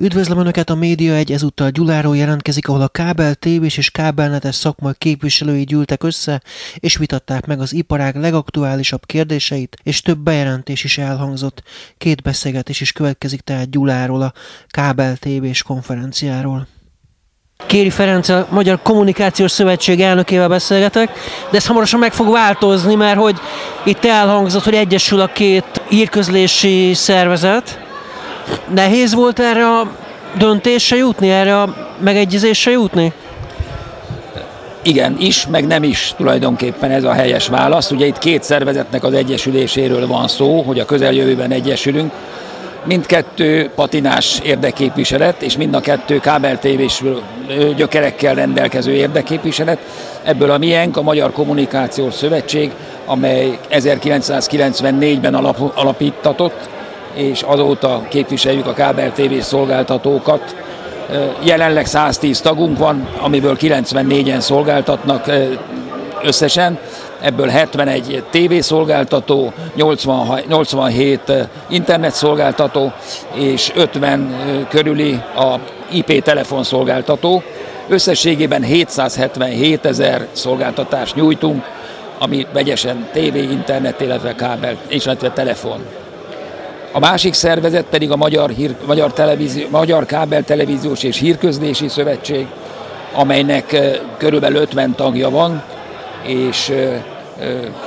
Üdvözlöm Önöket a Média egy ezúttal Gyuláról jelentkezik, ahol a kábel, tévés és kábelnetes szakmai képviselői gyűltek össze, és vitatták meg az iparág legaktuálisabb kérdéseit, és több bejelentés is elhangzott. Két beszélgetés is következik tehát Gyuláról a kábel tévés konferenciáról. Kéri Ferenc, a Magyar Kommunikációs Szövetség elnökével beszélgetek, de ez hamarosan meg fog változni, mert hogy itt elhangzott, hogy egyesül a két írközlési szervezet, Nehéz volt erre a döntésre jutni, erre a megegyezésre jutni? Igen, is, meg nem is tulajdonképpen ez a helyes válasz. Ugye itt két szervezetnek az egyesüléséről van szó, hogy a közeljövőben egyesülünk. Mindkettő patinás érdekképviselet, és mind a kettő kábeltévés gyökerekkel rendelkező érdekképviselet. Ebből a miénk a Magyar Kommunikációs Szövetség, amely 1994-ben alap, alapítatott, és azóta képviseljük a kábel TV szolgáltatókat. Jelenleg 110 tagunk van, amiből 94-en szolgáltatnak összesen, ebből 71 TV szolgáltató, 80, 87 internet szolgáltató, és 50 körüli a IP telefonszolgáltató. Összességében 777 ezer szolgáltatást nyújtunk, ami vegyesen TV, internet, illetve kábel, és illetve telefon. A másik szervezet pedig a Magyar, Hír, Magyar, Televízió, Magyar Kábel Televíziós és Hírközlési Szövetség, amelynek körülbelül 50 tagja van, és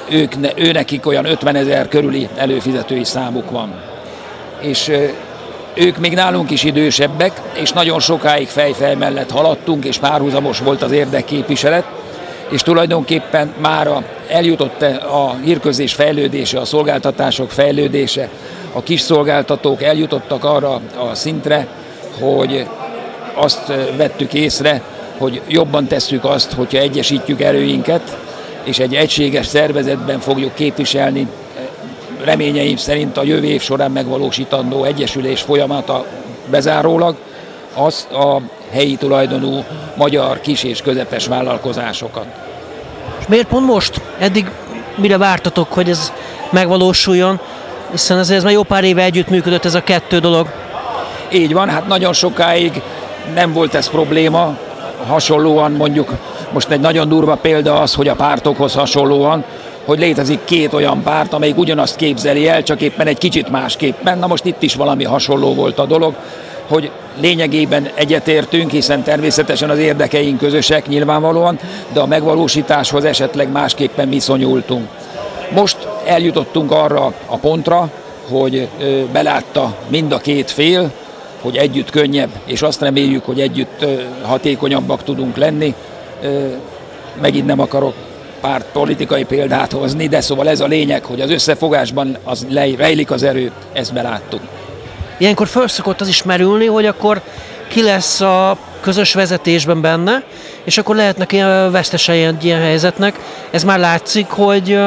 ők, ő nekik olyan 50 ezer körüli előfizetői számuk van. És ők még nálunk is idősebbek, és nagyon sokáig fejfej mellett haladtunk, és párhuzamos volt az érdekképviselet, és tulajdonképpen már eljutott a hírközés fejlődése, a szolgáltatások fejlődése, a kis szolgáltatók eljutottak arra a szintre, hogy azt vettük észre, hogy jobban tesszük azt, hogyha egyesítjük erőinket, és egy egységes szervezetben fogjuk képviselni reményeim szerint a jövő év során megvalósítandó egyesülés folyamata bezárólag, azt a helyi tulajdonú magyar kis és közepes vállalkozásokat. És miért pont most? Eddig mire vártatok, hogy ez megvalósuljon? Hiszen azért ez már jó pár éve együttműködött ez a kettő dolog. Így van, hát nagyon sokáig nem volt ez probléma, hasonlóan mondjuk, most egy nagyon durva példa az, hogy a pártokhoz hasonlóan, hogy létezik két olyan párt, amelyik ugyanazt képzeli el, csak éppen egy kicsit másképpen. Na most itt is valami hasonló volt a dolog, hogy lényegében egyetértünk, hiszen természetesen az érdekeink közösek nyilvánvalóan, de a megvalósításhoz esetleg másképpen viszonyultunk. Most eljutottunk arra a pontra, hogy belátta mind a két fél, hogy együtt könnyebb, és azt reméljük, hogy együtt hatékonyabbak tudunk lenni. Megint nem akarok pár politikai példát hozni, de szóval ez a lényeg, hogy az összefogásban az rejlik az erő, ezt beláttuk. Ilyenkor felszokott az is merülni, hogy akkor ki lesz a közös vezetésben benne, és akkor lehetnek ilyen vesztesei ilyen helyzetnek. Ez már látszik, hogy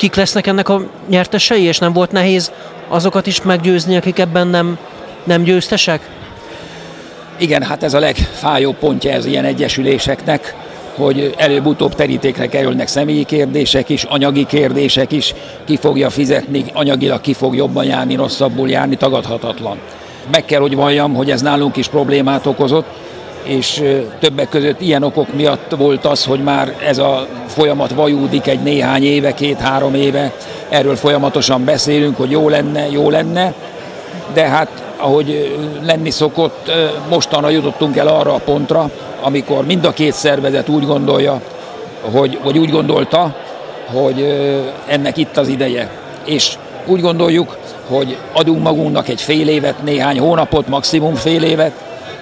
kik lesznek ennek a nyertesei, és nem volt nehéz azokat is meggyőzni, akik ebben nem, nem győztesek? Igen, hát ez a legfájóbb pontja ez ilyen egyesüléseknek, hogy előbb-utóbb terítékre kerülnek személyi kérdések is, anyagi kérdések is, ki fogja fizetni, anyagilag ki fog jobban járni, rosszabbul járni, tagadhatatlan. Meg kell, hogy valljam, hogy ez nálunk is problémát okozott, és többek között ilyen okok miatt volt az, hogy már ez a folyamat vajúdik egy néhány éve, két-három éve, erről folyamatosan beszélünk, hogy jó lenne, jó lenne, de hát ahogy lenni szokott, mostanra jutottunk el arra a pontra, amikor mind a két szervezet úgy gondolja, hogy, vagy úgy gondolta, hogy ennek itt az ideje. És úgy gondoljuk, hogy adunk magunknak egy fél évet, néhány hónapot, maximum fél évet,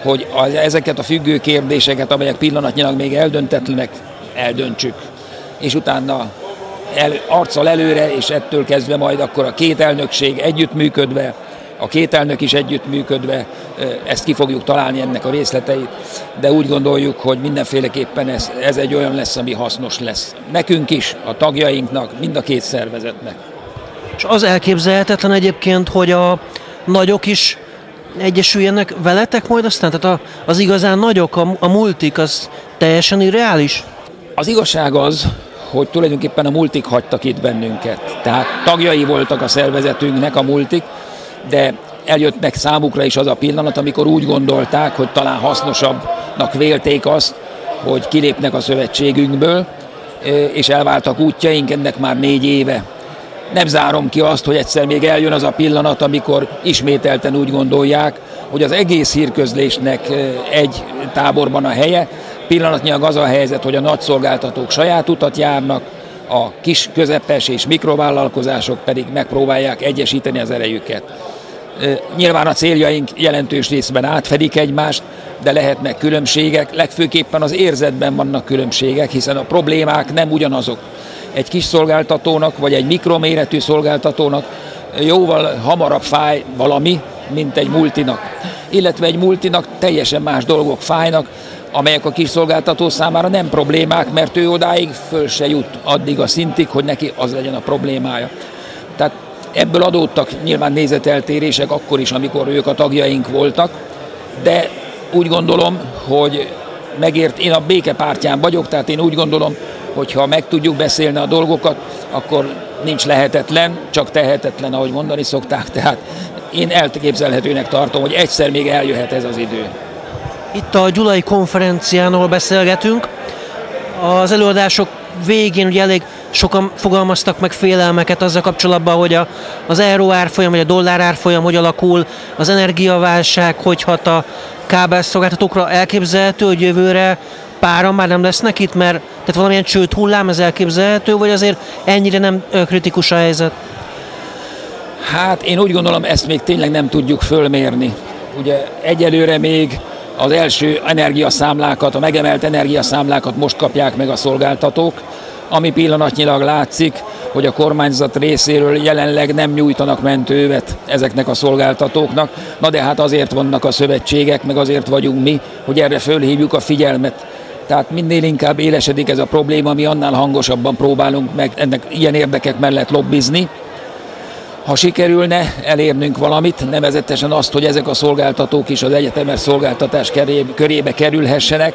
hogy az, ezeket a függő kérdéseket, amelyek pillanatnyilag még eldöntetlenek, eldöntsük. És utána el, arccal előre, és ettől kezdve majd akkor a két elnökség együttműködve a két elnök is együttműködve ezt ki fogjuk találni ennek a részleteit, de úgy gondoljuk, hogy mindenféleképpen ez, ez egy olyan lesz, ami hasznos lesz. Nekünk is, a tagjainknak, mind a két szervezetnek. És az elképzelhetetlen egyébként, hogy a nagyok is egyesüljenek veletek majd aztán? Tehát a, az igazán nagyok, a, a multik, az teljesen irreális? Az igazság az, hogy tulajdonképpen a multik hagytak itt bennünket. Tehát tagjai voltak a szervezetünknek a multik, de eljöttnek számukra is az a pillanat, amikor úgy gondolták, hogy talán hasznosabbnak vélték azt, hogy kilépnek a szövetségünkből, és elváltak útjaink, ennek már négy éve. Nem zárom ki azt, hogy egyszer még eljön az a pillanat, amikor ismételten úgy gondolják, hogy az egész hírközlésnek egy táborban a helye. Pillanatnyilag az a helyzet, hogy a nagyszolgáltatók saját utat járnak, a kis, közepes és mikrovállalkozások pedig megpróbálják egyesíteni az erejüket. Nyilván a céljaink jelentős részben átfedik egymást, de lehetnek különbségek, legfőképpen az érzetben vannak különbségek, hiszen a problémák nem ugyanazok. Egy kis szolgáltatónak, vagy egy mikroméretű szolgáltatónak jóval hamarabb fáj valami, mint egy multinak. Illetve egy multinak teljesen más dolgok fájnak, amelyek a kis szolgáltató számára nem problémák, mert ő odáig föl se jut addig a szintig, hogy neki az legyen a problémája. Tehát ebből adódtak nyilván nézeteltérések akkor is, amikor ők a tagjaink voltak, de úgy gondolom, hogy megért, én a békepártyán vagyok, tehát én úgy gondolom, hogy ha meg tudjuk beszélni a dolgokat, akkor nincs lehetetlen, csak tehetetlen, ahogy mondani szokták, tehát én elképzelhetőnek tartom, hogy egyszer még eljöhet ez az idő. Itt a Gyulai konferenciánról beszélgetünk. Az előadások végén ugye elég sokan fogalmaztak meg félelmeket azzal kapcsolatban, hogy a, az euró árfolyam, vagy a dollár árfolyam hogy alakul, az energiaválság hogy hat a kábelszolgáltatókra elképzelhető, hogy jövőre páran már nem lesznek itt, mert tehát valamilyen csőt hullám ez elképzelhető, vagy azért ennyire nem kritikus a helyzet? Hát én úgy gondolom, ezt még tényleg nem tudjuk fölmérni. Ugye egyelőre még az első energiaszámlákat, a megemelt energiaszámlákat most kapják meg a szolgáltatók, ami pillanatnyilag látszik, hogy a kormányzat részéről jelenleg nem nyújtanak mentővet ezeknek a szolgáltatóknak. Na de hát azért vannak a szövetségek, meg azért vagyunk mi, hogy erre fölhívjuk a figyelmet. Tehát minél inkább élesedik ez a probléma, mi annál hangosabban próbálunk meg ennek ilyen érdekek mellett lobbizni. Ha sikerülne elérnünk valamit, nevezetesen azt, hogy ezek a szolgáltatók is az egyetemes szolgáltatás körébe kerülhessenek,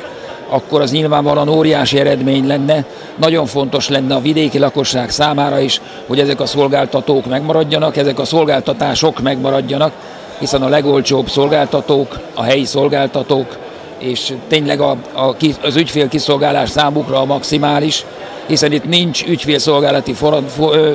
akkor az nyilvánvalóan óriási eredmény lenne. Nagyon fontos lenne a vidéki lakosság számára is, hogy ezek a szolgáltatók megmaradjanak, ezek a szolgáltatások megmaradjanak, hiszen a legolcsóbb szolgáltatók, a helyi szolgáltatók, és tényleg a, a, az ügyfél kiszolgálás számukra a maximális, hiszen itt nincs ügyfélszolgálati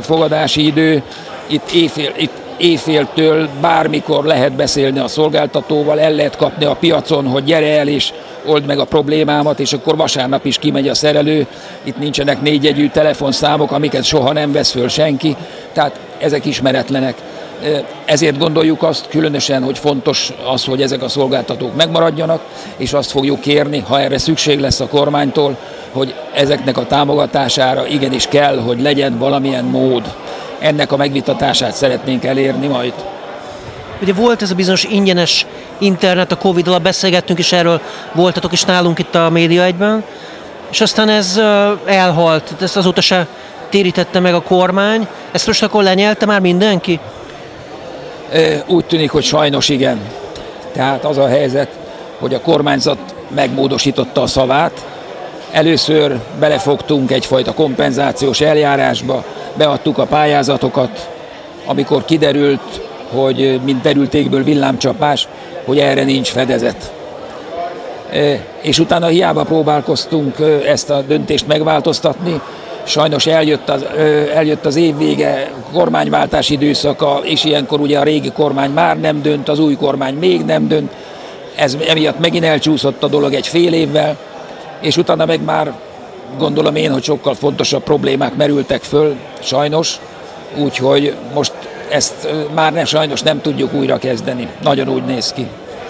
fogadási idő, itt éjfél, itt éjféltől bármikor lehet beszélni a szolgáltatóval, el lehet kapni a piacon, hogy gyere el és old meg a problémámat, és akkor vasárnap is kimegy a szerelő. Itt nincsenek négyegyű telefonszámok, amiket soha nem vesz föl senki, tehát ezek ismeretlenek. Ezért gondoljuk azt különösen, hogy fontos az, hogy ezek a szolgáltatók megmaradjanak, és azt fogjuk kérni, ha erre szükség lesz a kormánytól, hogy ezeknek a támogatására igenis kell, hogy legyen valamilyen mód. Ennek a megvitatását szeretnénk elérni majd. Ugye volt ez a bizonyos ingyenes internet, a Covid alatt beszélgettünk is erről, voltatok is nálunk itt a Média egyben, és aztán ez elhalt, ezt azóta se térítette meg a kormány. Ezt most akkor lenyelte már mindenki? Úgy tűnik, hogy sajnos igen. Tehát az a helyzet, hogy a kormányzat megmódosította a szavát. Először belefogtunk egyfajta kompenzációs eljárásba, beadtuk a pályázatokat, amikor kiderült, hogy mint derültékből villámcsapás, hogy erre nincs fedezet. És utána hiába próbálkoztunk ezt a döntést megváltoztatni, sajnos eljött az, eljött az év vége, kormányváltás időszaka, és ilyenkor ugye a régi kormány már nem dönt, az új kormány még nem dönt, ez emiatt megint elcsúszott a dolog egy fél évvel, és utána meg már gondolom én, hogy sokkal fontosabb problémák merültek föl, sajnos, úgyhogy most ezt már ne, sajnos nem tudjuk újra kezdeni. Nagyon úgy néz ki.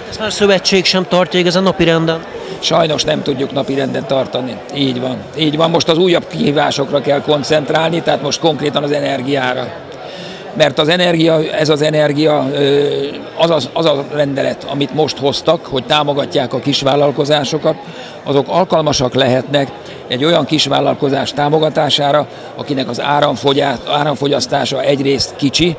Ezt már a szövetség sem tartja igazán napi renden? Sajnos nem tudjuk napi renden tartani. Így van. Így van. Most az újabb kihívásokra kell koncentrálni, tehát most konkrétan az energiára. mert az energia, ez az energia, az, az, az a rendelet, amit most hoztak, hogy támogatják a kisvállalkozásokat, azok alkalmasak lehetnek egy olyan kisvállalkozás támogatására, akinek az áramfogyasztása egyrészt kicsi,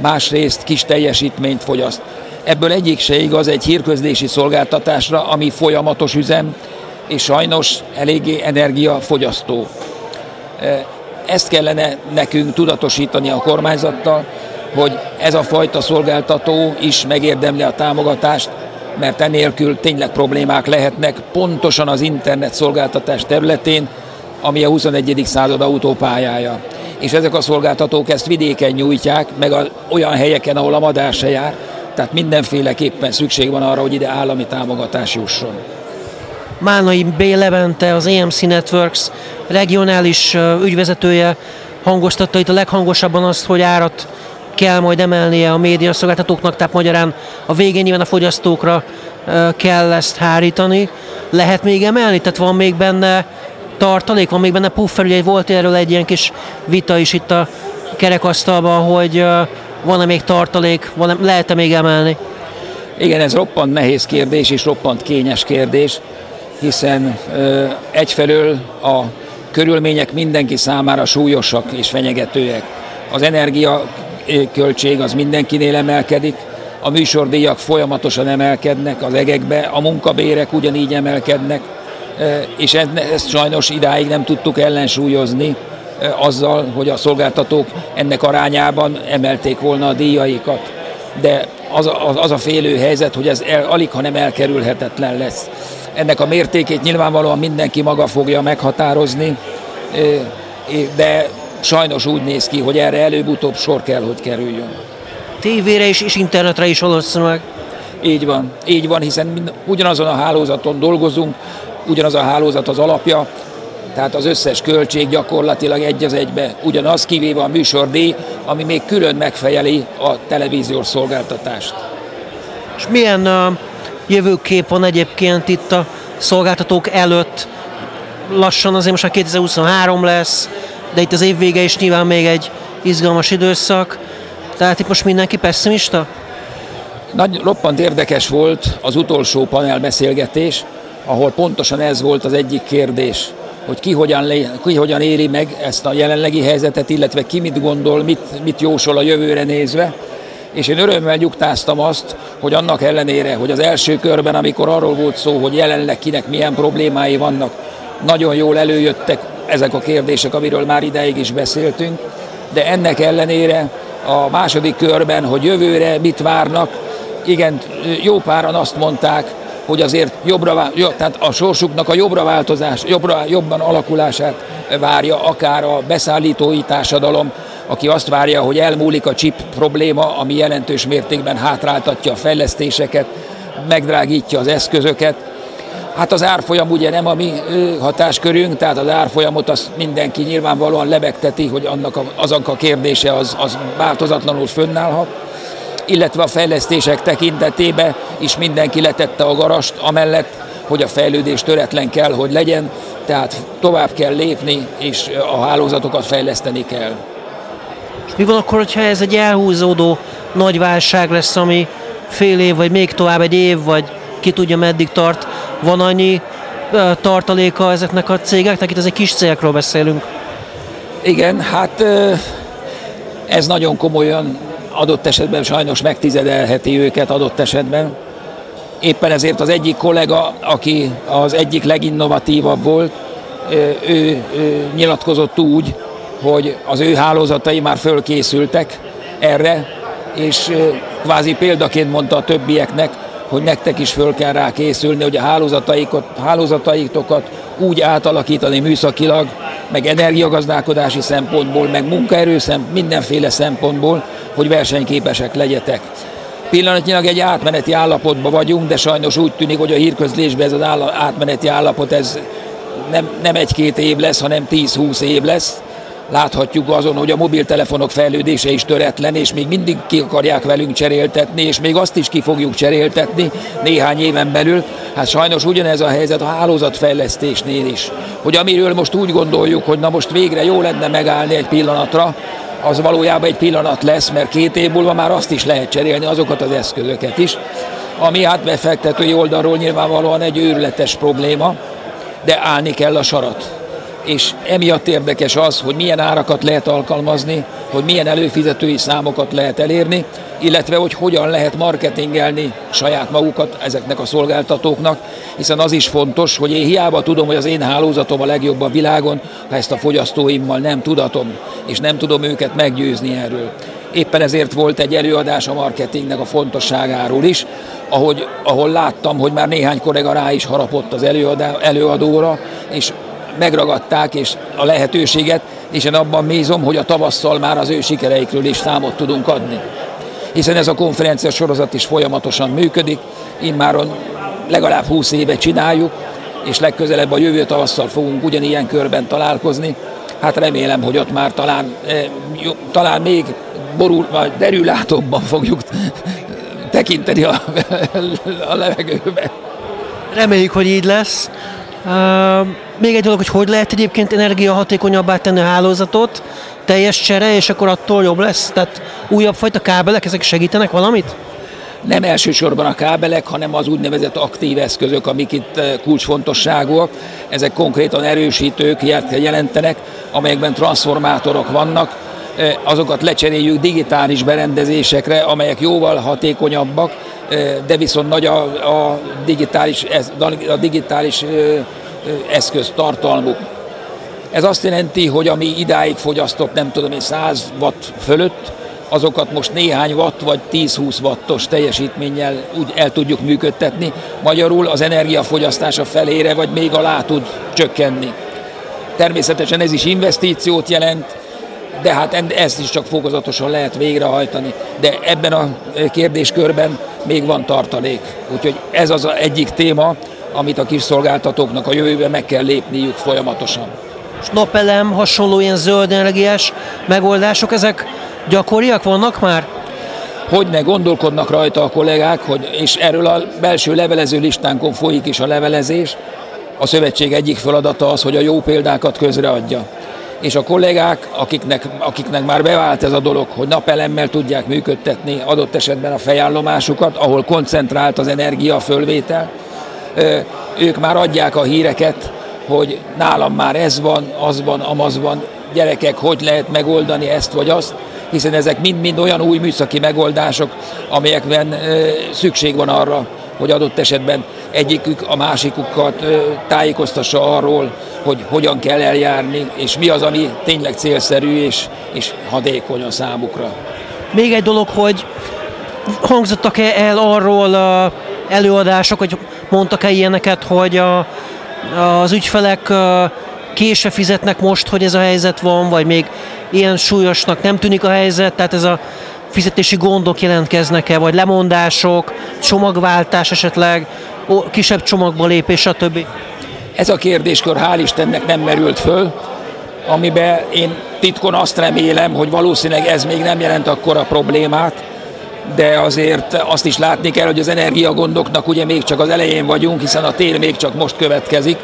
másrészt kis teljesítményt fogyaszt. Ebből egyik se igaz egy hírközlési szolgáltatásra, ami folyamatos üzem, és sajnos eléggé energiafogyasztó. Ezt kellene nekünk tudatosítani a kormányzattal, hogy ez a fajta szolgáltató is megérdemli a támogatást, mert enélkül tényleg problémák lehetnek pontosan az internet szolgáltatás területén, ami a 21. század autópályája. És ezek a szolgáltatók ezt vidéken nyújtják, meg olyan helyeken, ahol a madár se jár, tehát mindenféleképpen szükség van arra, hogy ide állami támogatás jusson. Málnai B. Levente, az AMC Networks regionális ügyvezetője hangoztatta itt a leghangosabban azt, hogy árat kell majd emelnie a médiaszolgáltatóknak, tehát magyarán a végén nyilván a fogyasztókra kell ezt hárítani. Lehet még emelni? Tehát van még benne tartalék, van még benne puffer, ugye volt erről egy ilyen kis vita is itt a kerekasztalban, hogy van-e még tartalék, van lehet-e még emelni? Igen, ez roppant nehéz kérdés és roppant kényes kérdés hiszen egyfelől a körülmények mindenki számára súlyosak és fenyegetőek. Az energia költség az mindenkinél emelkedik, a műsordíjak folyamatosan emelkednek az egekbe, a munkabérek ugyanígy emelkednek, és ezt sajnos idáig nem tudtuk ellensúlyozni azzal, hogy a szolgáltatók ennek arányában emelték volna a díjaikat. De az a, az a félő helyzet, hogy ez el, alig, ha nem elkerülhetetlen lesz. Ennek a mértékét nyilvánvalóan mindenki maga fogja meghatározni, de sajnos úgy néz ki, hogy erre előbb-utóbb sor kell, hogy kerüljön. Tévére is, és internetre is valószínűleg. Így van, így van, hiszen ugyanazon a hálózaton dolgozunk, ugyanaz a hálózat az alapja, tehát az összes költség gyakorlatilag egy az egybe ugyanaz, kivéve a műsordíj, ami még külön megfejeli a televíziós szolgáltatást. És milyen uh, jövőkép van egyébként itt a szolgáltatók előtt? Lassan azért most a 2023 lesz, de itt az év vége is nyilván még egy izgalmas időszak. Tehát itt most mindenki pessimista? Nagy, roppant érdekes volt az utolsó panelbeszélgetés, ahol pontosan ez volt az egyik kérdés hogy ki hogyan, ki hogyan éri meg ezt a jelenlegi helyzetet, illetve ki mit gondol, mit, mit jósol a jövőre nézve. És én örömmel nyugtáztam azt, hogy annak ellenére, hogy az első körben, amikor arról volt szó, hogy jelenleg kinek milyen problémái vannak, nagyon jól előjöttek ezek a kérdések, amiről már ideig is beszéltünk, de ennek ellenére a második körben, hogy jövőre mit várnak, igen, jó páran azt mondták, hogy azért jobbra, tehát a sorsuknak a jobbra változás, jobbra, jobban alakulását várja, akár a beszállítói társadalom, aki azt várja, hogy elmúlik a chip probléma, ami jelentős mértékben hátráltatja a fejlesztéseket, megdrágítja az eszközöket. Hát az árfolyam ugye nem a mi hatáskörünk, tehát az árfolyamot azt mindenki nyilvánvalóan lebegteti, hogy annak a, azok a kérdése az, az változatlanul fönnállhat illetve a fejlesztések tekintetében is mindenki letette a garast, amellett, hogy a fejlődés töretlen kell, hogy legyen, tehát tovább kell lépni, és a hálózatokat fejleszteni kell. És mi van akkor, hogyha ez egy elhúzódó nagy válság lesz, ami fél év, vagy még tovább egy év, vagy ki tudja meddig tart, van annyi tartaléka ezeknek a cégeknek? Itt ez egy kis cégekről beszélünk. Igen, hát ez nagyon komolyan adott esetben sajnos megtizedelheti őket adott esetben. Éppen ezért az egyik kollega, aki az egyik leginnovatívabb volt, ő, ő nyilatkozott úgy, hogy az ő hálózatai már fölkészültek erre, és kvázi példaként mondta a többieknek, hogy nektek is föl kell rá készülni, hogy a hálózataikat, hálózataitokat úgy átalakítani műszakilag, meg energiagazdálkodási szempontból, meg munkaerő szempont, mindenféle szempontból, hogy versenyképesek legyetek. Pillanatnyilag egy átmeneti állapotban vagyunk, de sajnos úgy tűnik, hogy a hírközlésben ez az átmeneti állapot ez nem, nem egy-két év lesz, hanem 10-20 év lesz. Láthatjuk azon, hogy a mobiltelefonok fejlődése is töretlen, és még mindig ki akarják velünk cseréltetni, és még azt is ki fogjuk cseréltetni néhány éven belül. Hát sajnos ugyanez a helyzet a hálózatfejlesztésnél is. Hogy amiről most úgy gondoljuk, hogy na most végre jó lenne megállni egy pillanatra, az valójában egy pillanat lesz, mert két év múlva már azt is lehet cserélni, azokat az eszközöket is, ami hát befektetői oldalról nyilvánvalóan egy őrületes probléma, de állni kell a sarat. És emiatt érdekes az, hogy milyen árakat lehet alkalmazni, hogy milyen előfizetői számokat lehet elérni, illetve hogy hogyan lehet marketingelni saját magukat ezeknek a szolgáltatóknak, hiszen az is fontos, hogy én hiába tudom, hogy az én hálózatom a legjobb a világon, ha ezt a fogyasztóimmal nem tudatom, és nem tudom őket meggyőzni erről. Éppen ezért volt egy előadás a marketingnek a fontosságáról is, ahogy, ahol láttam, hogy már néhány kollega rá is harapott az előadá, előadóra, és megragadták és a lehetőséget, és én abban mézom, hogy a tavasszal már az ő sikereikről is számot tudunk adni. Hiszen ez a konferencia sorozat is folyamatosan működik, immáron legalább 20 éve csináljuk, és legközelebb a jövő tavasszal fogunk ugyanilyen körben találkozni. Hát remélem, hogy ott már talán, eh, talán még borul, vagy derülátóbban fogjuk tekinteni a, a levegőbe. Reméljük, hogy így lesz. Még egy dolog, hogy hogy lehet egyébként energiahatékonyabbá tenni a hálózatot, teljes csere, és akkor attól jobb lesz? Tehát újabb fajta kábelek, ezek segítenek valamit? Nem elsősorban a kábelek, hanem az úgynevezett aktív eszközök, amik itt kulcsfontosságúak. Ezek konkrétan erősítők jelentenek, amelyekben transformátorok vannak, azokat lecseréljük digitális berendezésekre, amelyek jóval hatékonyabbak, de viszont nagy a, a digitális, a digitális eszköz tartalmuk. Ez azt jelenti, hogy ami idáig fogyasztott, nem tudom én, 100 watt fölött, azokat most néhány watt vagy 10-20 wattos teljesítménnyel úgy el tudjuk működtetni. Magyarul az energiafogyasztása felére vagy még alá tud csökkenni. Természetesen ez is investíciót jelent, de hát ezt is csak fokozatosan lehet végrehajtani. De ebben a kérdéskörben még van tartalék. Úgyhogy ez az egyik téma, amit a kis szolgáltatóknak a jövőben meg kell lépniük folyamatosan. És napelem, hasonló ilyen zöld energiás megoldások, ezek gyakoriak vannak már? Hogy ne gondolkodnak rajta a kollégák, hogy, és erről a belső levelező listánkon folyik is a levelezés. A szövetség egyik feladata az, hogy a jó példákat közreadja és a kollégák, akiknek, akiknek már bevált ez a dolog, hogy napelemmel tudják működtetni adott esetben a fejállomásukat, ahol koncentrált az energia fölvétel, ők már adják a híreket, hogy nálam már ez van, az van, amaz van, gyerekek, hogy lehet megoldani ezt vagy azt, hiszen ezek mind-mind olyan új műszaki megoldások, amelyekben szükség van arra, hogy adott esetben egyikük a másikukat tájékoztassa arról, hogy hogyan kell eljárni, és mi az, ami tényleg célszerű és, és hadékony a számukra. Még egy dolog, hogy hangzottak-e el arról előadások, hogy mondtak-e ilyeneket, hogy a, az ügyfelek késve fizetnek most, hogy ez a helyzet van, vagy még ilyen súlyosnak nem tűnik a helyzet, tehát ez a fizetési gondok jelentkeznek-e, vagy lemondások, csomagváltás esetleg, kisebb csomagba lépés, stb. Ez a kérdéskör hál' Istennek nem merült föl, amiben én titkon azt remélem, hogy valószínűleg ez még nem jelent akkora problémát, de azért azt is látni kell, hogy az energiagondoknak ugye még csak az elején vagyunk, hiszen a tél még csak most következik,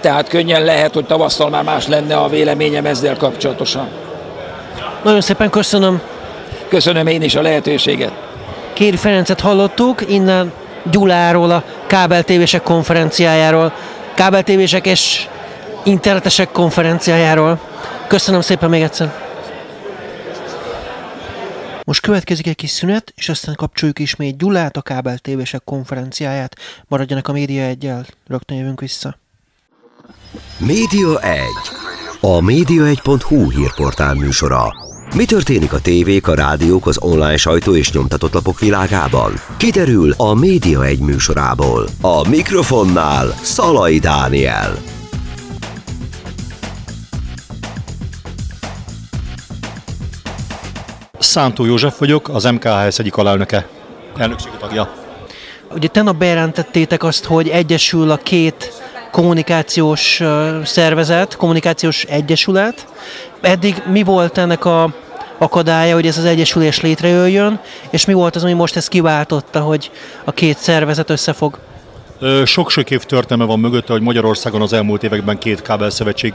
tehát könnyen lehet, hogy tavasszal már más lenne a véleményem ezzel kapcsolatosan. Nagyon szépen köszönöm. Köszönöm én is a lehetőséget. Kéri Ferencet hallottuk, innen Gyuláról, a kábeltévések konferenciájáról, kábeltévések és internetesek konferenciájáról. Köszönöm szépen még egyszer. Most következik egy kis szünet, és aztán kapcsoljuk ismét Gyulát, a kábeltévések konferenciáját. Maradjanak a Média egyel, rögtön jövünk vissza. Média 1. A média1.hu hírportál műsora. Mi történik a tévék, a rádiók, az online sajtó és nyomtatott lapok világában? Kiderül a Média 1 műsorából. A mikrofonnál Szalai Dániel. Szántó József vagyok, az MKHS egyik alelnöke, elnökségi tagja. Ugye tegnap bejelentettétek azt, hogy egyesül a két kommunikációs szervezet, kommunikációs egyesület. Eddig mi volt ennek a akadálya, hogy ez az egyesülés létrejöjjön, és mi volt az, ami most ezt kiváltotta, hogy a két szervezet összefog? Sok-sok év történelme van mögötte, hogy Magyarországon az elmúlt években két kábelszövetség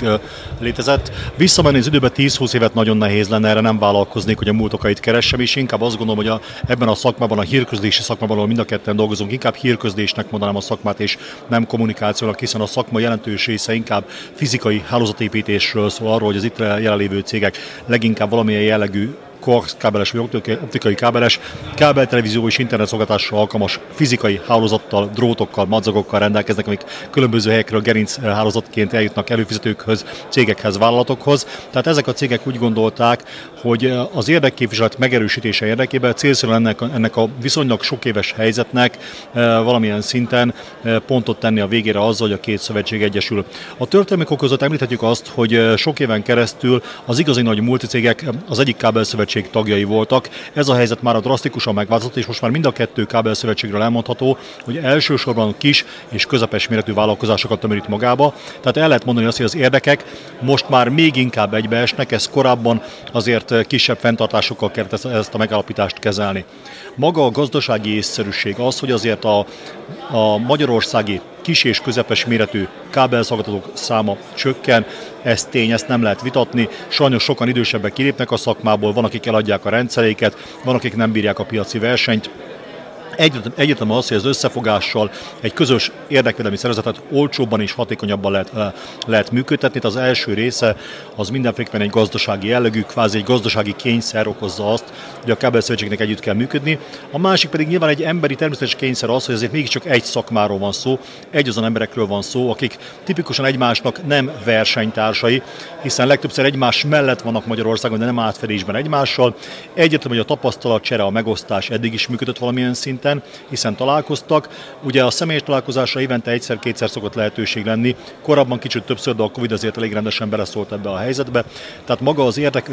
létezett. Visszamenni az időben 10-20 évet nagyon nehéz lenne, erre nem vállalkoznék, hogy a múltokait keressem, és inkább azt gondolom, hogy a, ebben a szakmában, a hírközlési szakmában, ahol mind a ketten dolgozunk, inkább hírközlésnek mondanám a szakmát, és nem kommunikációnak, hiszen a szakma jelentős része inkább fizikai hálózatépítésről szól arról, hogy az itt jelenlévő cégek leginkább valamilyen jellegű koax kábeles vagy optikai kábeles, kábeltelevízió és internetszolgáltásra alkalmas fizikai hálózattal, drótokkal, madzagokkal rendelkeznek, amik különböző helyekről gerinc hálózatként eljutnak előfizetőkhöz, cégekhez, vállalatokhoz. Tehát ezek a cégek úgy gondolták, hogy az érdekképviselet megerősítése érdekében célszerű ennek, ennek a viszonylag sok éves helyzetnek eh, valamilyen szinten eh, pontot tenni a végére azzal, hogy a két szövetség egyesül. A történelmi között említhetjük azt, hogy eh, sok éven keresztül az igazi nagy multicégek az egyik kábelszövetség szövetség tagjai voltak. Ez a helyzet már a drasztikusan megváltozott, és most már mind a kettő kábelszövetségről elmondható, hogy elsősorban kis és közepes méretű vállalkozásokat tömörít magába. Tehát el lehet mondani azt, hogy az érdekek most már még inkább egybeesnek, ez korábban azért kisebb fenntartásokkal kellett ezt a megállapítást kezelni. Maga a gazdasági észszerűség az, hogy azért a, a magyarországi kis és közepes méretű kábelszolgáltatók száma csökken, ez tény, ezt nem lehet vitatni. Sajnos sokan idősebbek kilépnek a szakmából, van, akik eladják a rendszereiket, van, akik nem bírják a piaci versenyt, Egyetem az, hogy az összefogással egy közös érdekvédelmi szervezetet olcsóbban és hatékonyabban lehet, eh, lehet működtetni. Az első része az mindenféleképpen egy gazdasági jellegű, kvázi egy gazdasági kényszer okozza azt, hogy a kábelszövetségnek együtt kell működni. A másik pedig nyilván egy emberi természetes kényszer az, hogy azért mégiscsak egy szakmáról van szó, egy azon emberekről van szó, akik tipikusan egymásnak nem versenytársai, hiszen legtöbbször egymás mellett vannak Magyarországon, de nem átfedésben egymással. Egyértelmű, hogy a tapasztalatcsere, a megosztás eddig is működött valamilyen szinten, szinten, hiszen találkoztak. Ugye a személyes találkozásra évente egyszer-kétszer szokott lehetőség lenni, korábban kicsit többször, de a Covid azért elég rendesen beleszólt ebbe a helyzetbe. Tehát maga az érdek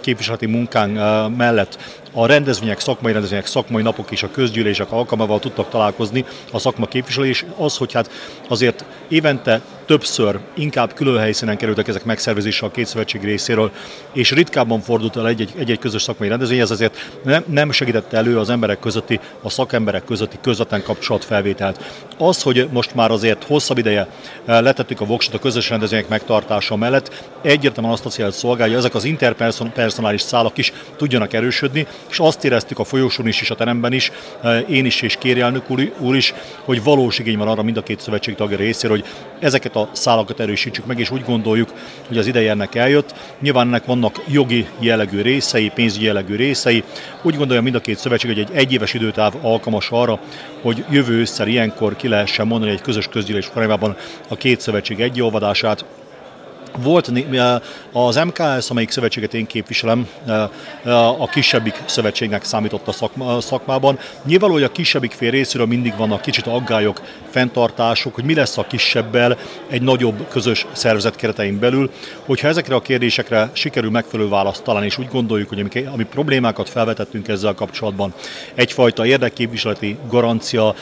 képviseleti munkánk mellett a rendezvények, szakmai rendezvények, szakmai napok és a közgyűlések alkalmával tudtak találkozni a szakma képviselői, és az, hogy hát azért évente többször inkább külön helyszínen kerültek ezek megszervezésre a két szövetség részéről, és ritkábban fordult el egy-egy közös szakmai rendezvény, ez azért nem, nem segítette elő az emberek közötti, a szakemberek közötti közvetlen kapcsolatfelvételt. Az, hogy most már azért hosszabb ideje eh, letettük a voksot a közös rendezvények megtartása mellett, egyértelműen azt a célt szolgálja, ezek az interpersonális szálak is tudjanak erősödni, és azt éreztük a folyosón is és a teremben is, eh, én is és Kéri elnök úr is, hogy valós igény van arra mind a két szövetség tagja részéről, hogy ezeket a szálakat erősítsük meg, és úgy gondoljuk, hogy az ideje ennek eljött. Nyilván ennek vannak jogi jellegű részei, pénzügyi jellegű részei. Úgy gondolja mind a két szövetség, hogy egy egyéves időtáv alkalmas arra, hogy jövő ősszel ilyenkor ki lehessen mondani egy közös közgyűlés formában a két szövetség egyolvadását, volt az MKS, amelyik szövetséget én képviselem, a kisebbik szövetségnek számított a szakmában. Nyilvánvaló, hogy a kisebbik fél részéről mindig vannak kicsit aggályok, fenntartások, hogy mi lesz a kisebbel egy nagyobb közös szervezet keretein belül. Hogyha ezekre a kérdésekre sikerül megfelelő választ találni, és úgy gondoljuk, hogy ami, problémákat felvetettünk ezzel kapcsolatban, egyfajta érdekképviseleti garancia,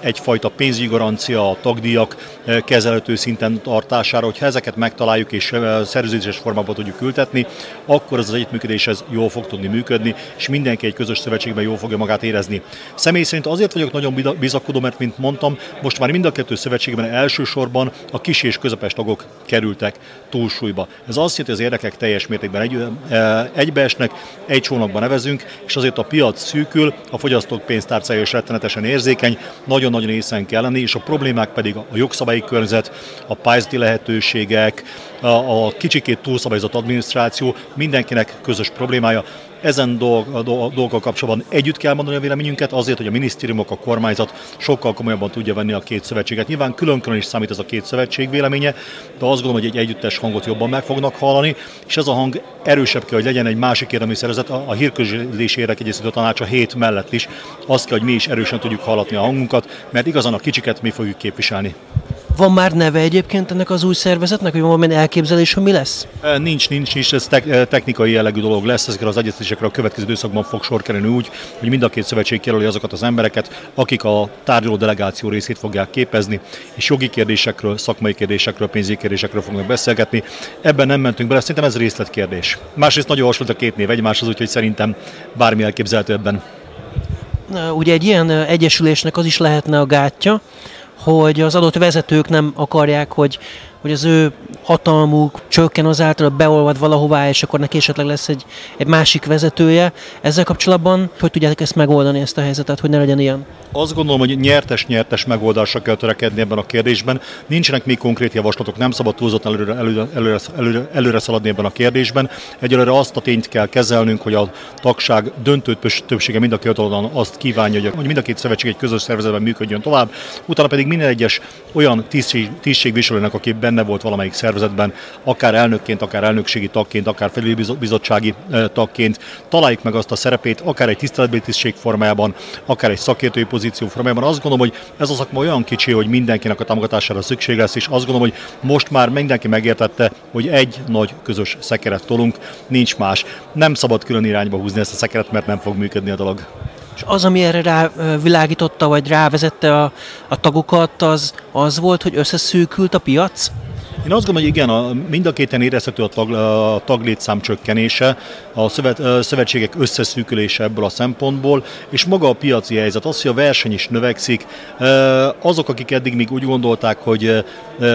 egyfajta pénzügyi garancia a tagdíjak kezelhető szinten tartására, hogyha ezeket megtaláljuk, megtaláljuk és szerződéses formában tudjuk ültetni, akkor az, együttműködés ez jól fog tudni működni, és mindenki egy közös szövetségben jól fogja magát érezni. Személy szerint azért vagyok nagyon bizakodó, mert mint mondtam, most már mind a kettő szövetségben elsősorban a kis és közepes tagok kerültek túlsúlyba. Ez azt jelenti, hogy az érdekek teljes mértékben egy, egybeesnek, egy csónakban nevezünk, és azért a piac szűkül, a fogyasztók pénztárcája is rettenetesen érzékeny, nagyon-nagyon észen kell lenni, és a problémák pedig a jogszabályi környezet, a pályázati lehetőségek, a, a kicsikét túlszabályozott adminisztráció mindenkinek közös problémája. Ezen dolg, dolgokkal kapcsolatban együtt kell mondani a véleményünket, azért, hogy a minisztériumok, a kormányzat sokkal komolyabban tudja venni a két szövetséget. Nyilván külön-külön is számít ez a két szövetség véleménye, de azt gondolom, hogy egy együttes hangot jobban meg fognak hallani, és ez a hang erősebb kell, hogy legyen egy másik érdemi szervezet, a, hírközlési érdekegyeztető tanács a hét mellett is. Azt kell, hogy mi is erősen tudjuk hallatni a hangunkat, mert igazán a kicsiket mi fogjuk képviselni. Van már neve egyébként ennek az új szervezetnek, hogy van valami elképzelés, hogy mi lesz? Nincs, nincs, nincs, ez technikai jellegű dolog lesz, ezekre az egyeztetésekre a következő időszakban fog sor kerülni úgy, hogy mind a két szövetség kerüli azokat az embereket, akik a tárgyaló delegáció részét fogják képezni, és jogi kérdésekről, szakmai kérdésekről, pénzügyi kérdésekről fognak beszélgetni. Ebben nem mentünk bele, szerintem ez részletkérdés. Másrészt nagyon hasonlít a két név egymáshoz, úgyhogy szerintem bármi elképzelhető ebben. Ugye egy ilyen egyesülésnek az is lehetne a gátja, hogy az adott vezetők nem akarják, hogy, hogy az ő hatalmuk csökken azáltal, beolvad valahová, és akkor neki esetleg lesz egy, egy másik vezetője. Ezzel kapcsolatban hogy tudják ezt megoldani, ezt a helyzetet, hogy ne legyen ilyen? Azt gondolom, hogy nyertes-nyertes megoldásra kell törekedni ebben a kérdésben. Nincsenek még konkrét javaslatok, nem szabad túlzottan előre, előre, előre, előre, előre szaladni ebben a kérdésben. Egyelőre azt a tényt kell kezelnünk, hogy a tagság döntő többsége mind a két oldalon azt kívánja, hogy mind a két szövetség egy közös szervezetben működjön tovább, utána pedig minden egyes olyan tisztség, tisztségviselőnek, aki benne volt valamelyik szervezetben, akár elnökként, akár elnökségi tagként, akár felülbizottsági tagként, találjuk meg azt a szerepét, akár egy tiszteletbeli tisztség formájában, akár egy szakértői pozíció formájában. Azt gondolom, hogy ez a szakma olyan kicsi, hogy mindenkinek a támogatására szükség lesz, és azt gondolom, hogy most már mindenki megértette, hogy egy nagy közös szekeret tolunk, nincs más. Nem szabad külön irányba húzni ezt a szekeret, mert nem fog működni a dolog. És az, ami erre rávilágította, vagy rávezette a, a tagokat, az, az volt, hogy összeszűkült a piac? Én azt gondolom, hogy igen, a, mind a kéten érezhető a, tag, a taglétszám csökkenése, a szövet, a szövetségek összeszűkülése ebből a szempontból, és maga a piaci helyzet, az, hogy a verseny is növekszik, azok, akik eddig még úgy gondolták, hogy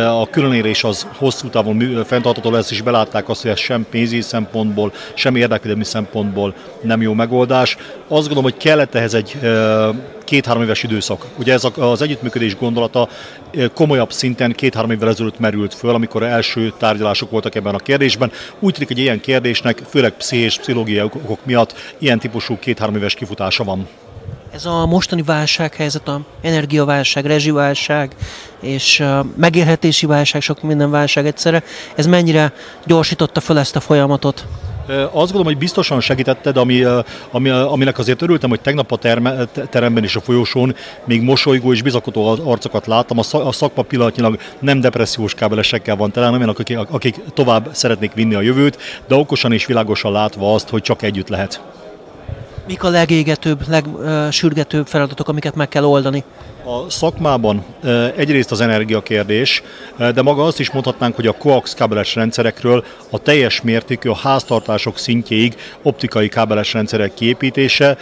a különérés az hosszú távon fenntartható lesz, és belátták azt, hogy ez sem pénzügyi szempontból, sem érdekvédelmi szempontból nem jó megoldás. Azt gondolom, hogy kellett ehhez egy két-három éves időszak. Ugye ez az együttműködés gondolata komolyabb szinten két-három évvel ezelőtt merült föl, amikor első tárgyalások voltak ebben a kérdésben. Úgy tűnik, hogy ilyen kérdésnek, főleg pszichés, pszichológiai okok miatt ilyen típusú két-három éves kifutása van. Ez a mostani válsághelyzet, a energiaválság, rezsiválság és megélhetési válság, sok minden válság egyszerre, ez mennyire gyorsította fel ezt a folyamatot? Azt gondolom, hogy biztosan segítette, de ami, ami, aminek azért örültem, hogy tegnap a terme, teremben és a folyosón még mosolygó és bizakodó arcokat láttam. A szakma pillanatnyilag nem depressziós kábelesekkel van tele, hanem akik, akik tovább szeretnék vinni a jövőt, de okosan és világosan látva azt, hogy csak együtt lehet. Mik a legégetőbb, legsürgetőbb feladatok, amiket meg kell oldani? A szakmában egyrészt az energiakérdés, de maga azt is mondhatnánk, hogy a coax kábeles rendszerekről a teljes mértékű a háztartások szintjéig optikai kábeles rendszerek kiépítése.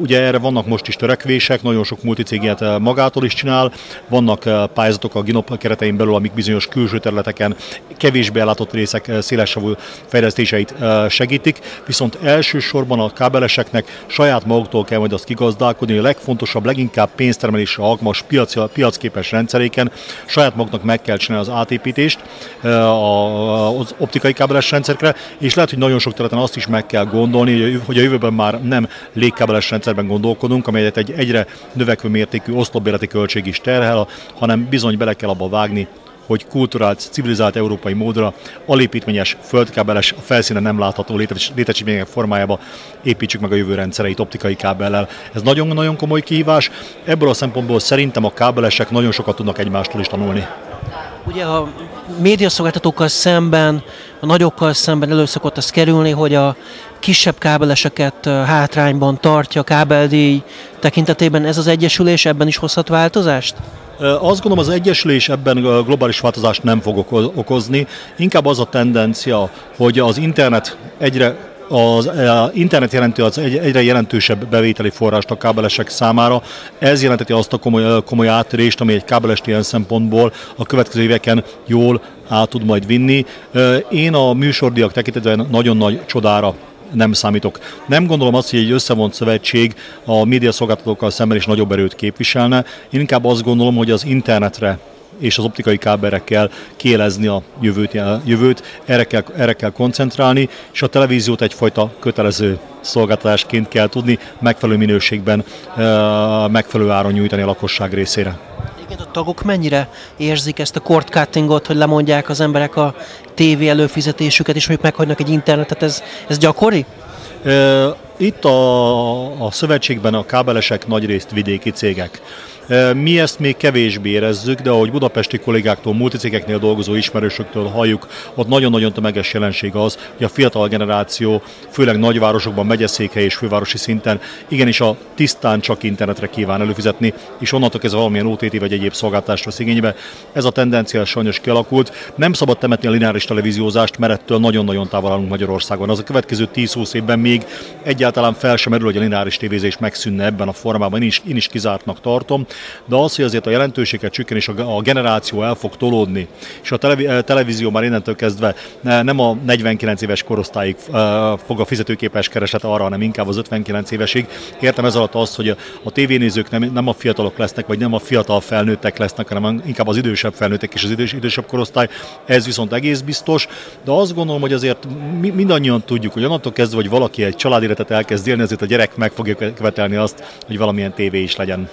Ugye erre vannak most is törekvések, nagyon sok multicég magától is csinál, vannak pályázatok a Ginop keretein belül, amik bizonyos külső területeken kevésbé ellátott részek szélesávú fejlesztéseit segítik, viszont elsősorban a kábeleseknek saját maguktól kell majd azt kigazdálkodni, a legfontosabb, leginkább pénztermelés alkalmas piac, piacképes rendszeréken saját maguknak meg kell csinálni az átépítést az optikai kábeles rendszerekre, és lehet, hogy nagyon sok területen azt is meg kell gondolni, hogy a jövőben már nem légkábeles rendszerben gondolkodunk, amelyet egy egyre növekvő mértékű oszlopbérleti költség is terhel, hanem bizony bele kell abba vágni, hogy kulturált, civilizált európai módra alépítményes, földkábeles, a felszínen nem látható létesítmények formájába építsük meg a jövő rendszereit optikai kábellel. Ez nagyon-nagyon komoly kihívás. Ebből a szempontból szerintem a kábelesek nagyon sokat tudnak egymástól is tanulni. Ugye a médiaszolgáltatókkal szemben, a nagyokkal szemben elő szokott az kerülni, hogy a kisebb kábeleseket hátrányban tartja a kábeldíj tekintetében. Ez az egyesülés ebben is hozhat változást? Azt gondolom, az Egyesülés ebben globális változást nem fog okozni. Inkább az a tendencia, hogy az internet egyre az internet jelenti az egy, egyre jelentősebb bevételi forrást a kábelesek számára. Ez jelenteti azt a komoly, komoly áttörést, ami egy kábelest ilyen szempontból a következő éveken jól át tud majd vinni. Én a műsordiak tekintetben nagyon nagy csodára nem számítok. Nem gondolom azt, hogy egy összevont szövetség a médiaszolgáltatókkal szemben is nagyobb erőt képviselne. Én inkább azt gondolom, hogy az internetre és az optikai káberekkel kielezni a jövőt, a jövőt erre, kell, erre kell koncentrálni, és a televíziót egyfajta kötelező szolgáltatásként kell tudni megfelelő minőségben, megfelelő áron nyújtani a lakosság részére. Egyébként a tagok mennyire érzik ezt a cord cuttingot, hogy lemondják az emberek a tévé előfizetésüket, és mondjuk meghagynak egy internetet, ez, ez gyakori? Itt a, a szövetségben a kábelesek nagyrészt vidéki cégek. Mi ezt még kevésbé érezzük, de ahogy budapesti kollégáktól, multicégeknél dolgozó ismerősöktől halljuk, ott nagyon-nagyon tömeges jelenség az, hogy a fiatal generáció, főleg nagyvárosokban, megyeszékhely és fővárosi szinten igenis a tisztán csak internetre kíván előfizetni, és onnantól kezdve valamilyen OTT vagy egyéb szolgáltást vesz igénybe. Ez a tendencia sajnos kialakult. Nem szabad temetni a lineáris televíziózást, mert ettől nagyon-nagyon távol állunk Magyarországon. Az a következő 10-20 évben még egyáltalán fel sem merül, hogy a lineáris tévézés megszűnne ebben a formában. Én is, én is kizártnak tartom de az, hogy azért a jelentőséget csökken és a generáció el fog tolódni, és a televízió már innentől kezdve nem a 49 éves korosztályig fog a fizetőképes kereset arra, hanem inkább az 59 évesig. Értem ez alatt azt, hogy a tévénézők nem, nem a fiatalok lesznek, vagy nem a fiatal felnőttek lesznek, hanem inkább az idősebb felnőttek és az idős, idősebb korosztály. Ez viszont egész biztos, de azt gondolom, hogy azért mi, mindannyian tudjuk, hogy onnantól kezdve, hogy valaki egy családéletet elkezd élni, azért a gyerek meg fogja követelni azt, hogy valamilyen tévé is legyen.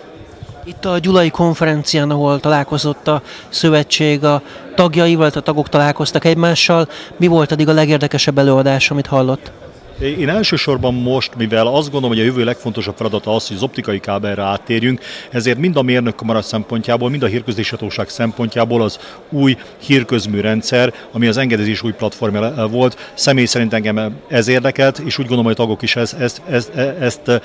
Itt a Gyulai konferencián, ahol találkozott a szövetség, a tagjai, vagy a tagok találkoztak egymással. Mi volt addig a legérdekesebb előadás, amit hallott? Én elsősorban most, mivel azt gondolom, hogy a jövő legfontosabb feladata az, hogy az optikai kábelre áttérjünk, ezért mind a mérnökkamara szempontjából, mind a hírközléshatóság szempontjából az új hírközmű rendszer, ami az engedélyezés új platformja volt, személy szerint engem ez érdekelt, és úgy gondolom, hogy a tagok is ezt, ezt, ezt, ezt, ezt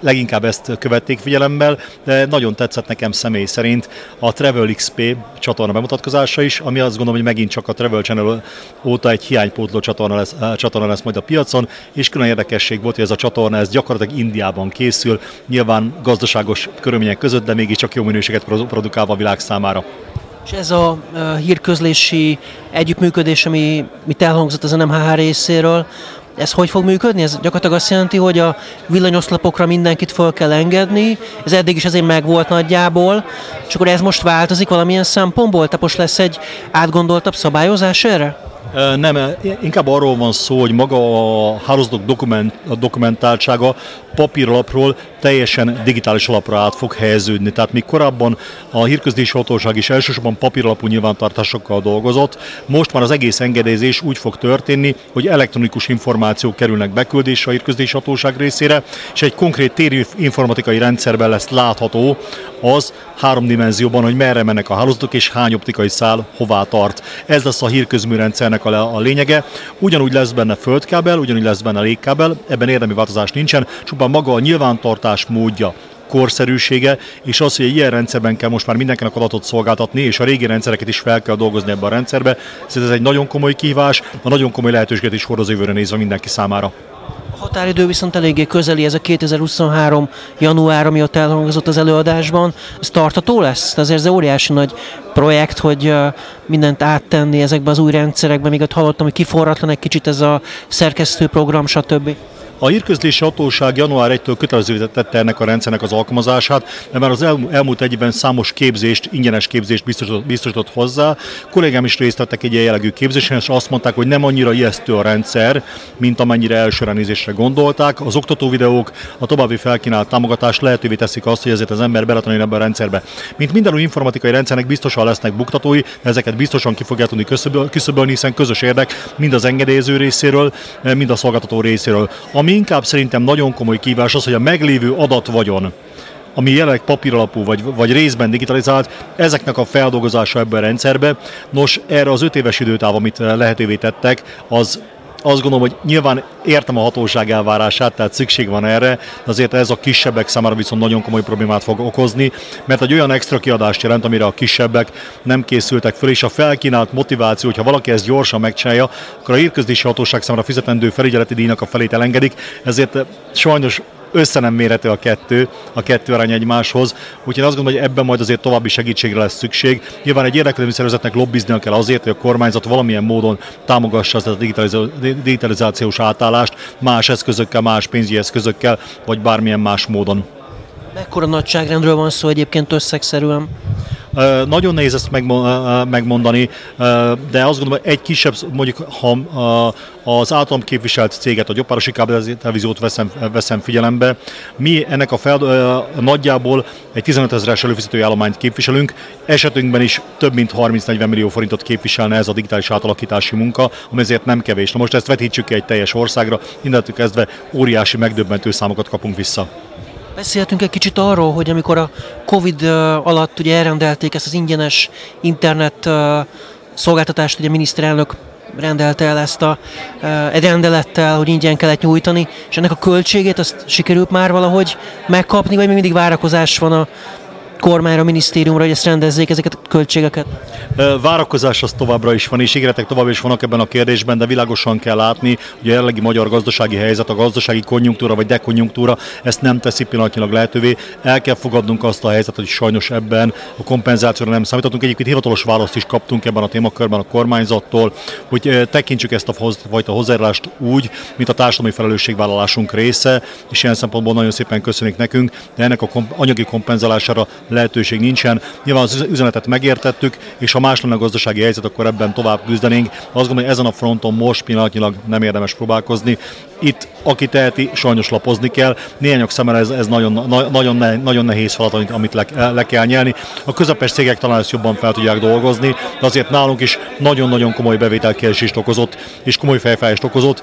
leginkább ezt követték figyelemmel, de nagyon tetszett nekem személy szerint a Travel XP csatorna bemutatkozása is, ami azt gondolom, hogy megint csak a Travel Channel óta egy hiánypótló csatorna lesz, csatorna lesz majd a piacon, piacon, és külön érdekesség volt, hogy ez a csatorna ez gyakorlatilag Indiában készül, nyilván gazdaságos körülmények között, de mégiscsak jó minőséget produkálva a világ számára. És ez a hírközlési együttműködés, ami mit elhangzott az NMHH részéről, ez hogy fog működni? Ez gyakorlatilag azt jelenti, hogy a villanyoszlapokra mindenkit fel kell engedni, ez eddig is azért megvolt nagyjából, és akkor ez most változik valamilyen szempontból? Most lesz egy átgondoltabb szabályozás erre? Nem, inkább arról van szó, hogy maga a hálózatok dokument, dokumentáltsága papírlapról teljesen digitális alapra át fog helyeződni. Tehát még korábban a hírközlési hatóság is elsősorban papírlapú nyilvántartásokkal dolgozott, most már az egész engedélyzés úgy fog történni, hogy elektronikus információk kerülnek beküldésre a hírközlési hatóság részére, és egy konkrét térű informatikai rendszerben lesz látható az három dimenzióban, hogy merre mennek a hálózatok és hány optikai szál hová tart. Ez lesz a hírközműrendszernek a, a lényege. Ugyanúgy lesz benne földkábel, ugyanúgy lesz benne légkábel, ebben érdemi változás nincsen, csupán maga a nyilvántartás módja korszerűsége, és az, hogy egy ilyen rendszerben kell most már mindenkinek adatot szolgáltatni, és a régi rendszereket is fel kell dolgozni ebbe a rendszerbe. Ez egy nagyon komoly kihívás, a nagyon komoly lehetőséget is hord az jövőre nézve mindenki számára. A határidő viszont eléggé közeli, ez a 2023. január, ami ott elhangzott az előadásban. Ez tartató lesz? Azért ez óriási nagy projekt, hogy mindent áttenni ezekbe az új rendszerekbe, még ott hallottam, hogy kiforratlan egy kicsit ez a szerkesztőprogram, stb. A hírközlési hatóság január 1-től kötelezővé tette ennek a rendszernek az alkalmazását, de már az elmúlt egy évben számos képzést, ingyenes képzést biztosított, biztosított hozzá. Kollégám is részt vettek egy ilyen jellegű képzésen, és azt mondták, hogy nem annyira ijesztő a rendszer, mint amennyire elsőre nézésre gondolták. Az oktató videók, a további felkínált támogatás lehetővé teszik azt, hogy ezért az ember beletanuljon ebbe a rendszerbe. Mint minden új informatikai rendszernek biztosan lesznek buktatói, de ezeket biztosan ki fogják tudni küszöbölni, hiszen közös érdek mind az engedélyező részéről, mind a szolgáltató részéről. Ami ami inkább szerintem nagyon komoly kívás az, hogy a meglévő adatvagyon, ami jelenleg papíralapú vagy, vagy részben digitalizált, ezeknek a feldolgozása ebben a rendszerbe. Nos, erre az öt éves időtáv, amit lehetővé tettek, az azt gondolom, hogy nyilván értem a hatóság elvárását, tehát szükség van erre, de azért ez a kisebbek számára viszont nagyon komoly problémát fog okozni, mert egy olyan extra kiadást jelent, amire a kisebbek nem készültek föl, és a felkínált motiváció, hogyha valaki ezt gyorsan megcsinálja, akkor a hírközlési hatóság számára fizetendő felügyeleti díjnak a felét elengedik, ezért sajnos össze nem mérhető a kettő, a kettő arány egymáshoz, úgyhogy azt gondolom, hogy ebben majd azért további segítségre lesz szükség. Nyilván egy érdeklődő szervezetnek lobbiznia kell azért, hogy a kormányzat valamilyen módon támogassa ezt a digitalizációs átállást más eszközökkel, más pénzügyi eszközökkel, vagy bármilyen más módon. Mekkora nagyságrendről van szó egyébként összegszerűen? Nagyon nehéz ezt megmondani, de azt gondolom, hogy egy kisebb, mondjuk ha az általam képviselt céget, a Gyopárosi Kábeltelevíziót veszem, veszem figyelembe, mi ennek a fel, nagyjából egy 15 ezeres előfizetői állományt képviselünk, esetünkben is több mint 30-40 millió forintot képviselne ez a digitális átalakítási munka, ami ezért nem kevés. Na most ezt vetítsük ki egy teljes országra, innentől kezdve óriási megdöbbentő számokat kapunk vissza. Beszéltünk egy kicsit arról, hogy amikor a Covid alatt ugye elrendelték ezt az ingyenes internet szolgáltatást, ugye a miniszterelnök rendelte el ezt a, egy rendelettel, hogy ingyen kellett nyújtani, és ennek a költségét azt sikerült már valahogy megkapni, vagy még mindig várakozás van a kormányra, minisztériumra, hogy ezt rendezzék ezeket a költségeket? Várakozás az továbbra is van, és ígéretek továbbra is vannak ebben a kérdésben, de világosan kell látni, hogy a jelenlegi magyar gazdasági helyzet, a gazdasági konjunktúra vagy dekonjunktúra ezt nem teszi pillanatnyilag lehetővé. El kell fogadnunk azt a helyzetet, hogy sajnos ebben a kompenzációra nem számíthatunk. Egyébként hivatalos választ is kaptunk ebben a témakörben a kormányzattól, hogy tekintsük ezt a fajta hozzájárulást úgy, mint a társadalmi felelősségvállalásunk része, és ilyen szempontból nagyon szépen köszönik nekünk, de ennek a anyagi kompenzálására lehetőség nincsen. Nyilván az üzenetet megértettük, és ha más lenne a gazdasági helyzet, akkor ebben tovább küzdenénk. Azt gondolom, hogy ezen a fronton most pillanatnyilag nem érdemes próbálkozni. Itt, aki teheti, sajnos lapozni kell. Néhányok számára ez, ez nagyon, na, nagyon, ne, nagyon nehéz feladat, amit le, le kell nyelni. A közepes cégek talán ezt jobban fel tudják dolgozni, de azért nálunk is nagyon-nagyon komoly bevételkiesést okozott, és komoly fejfájást okozott.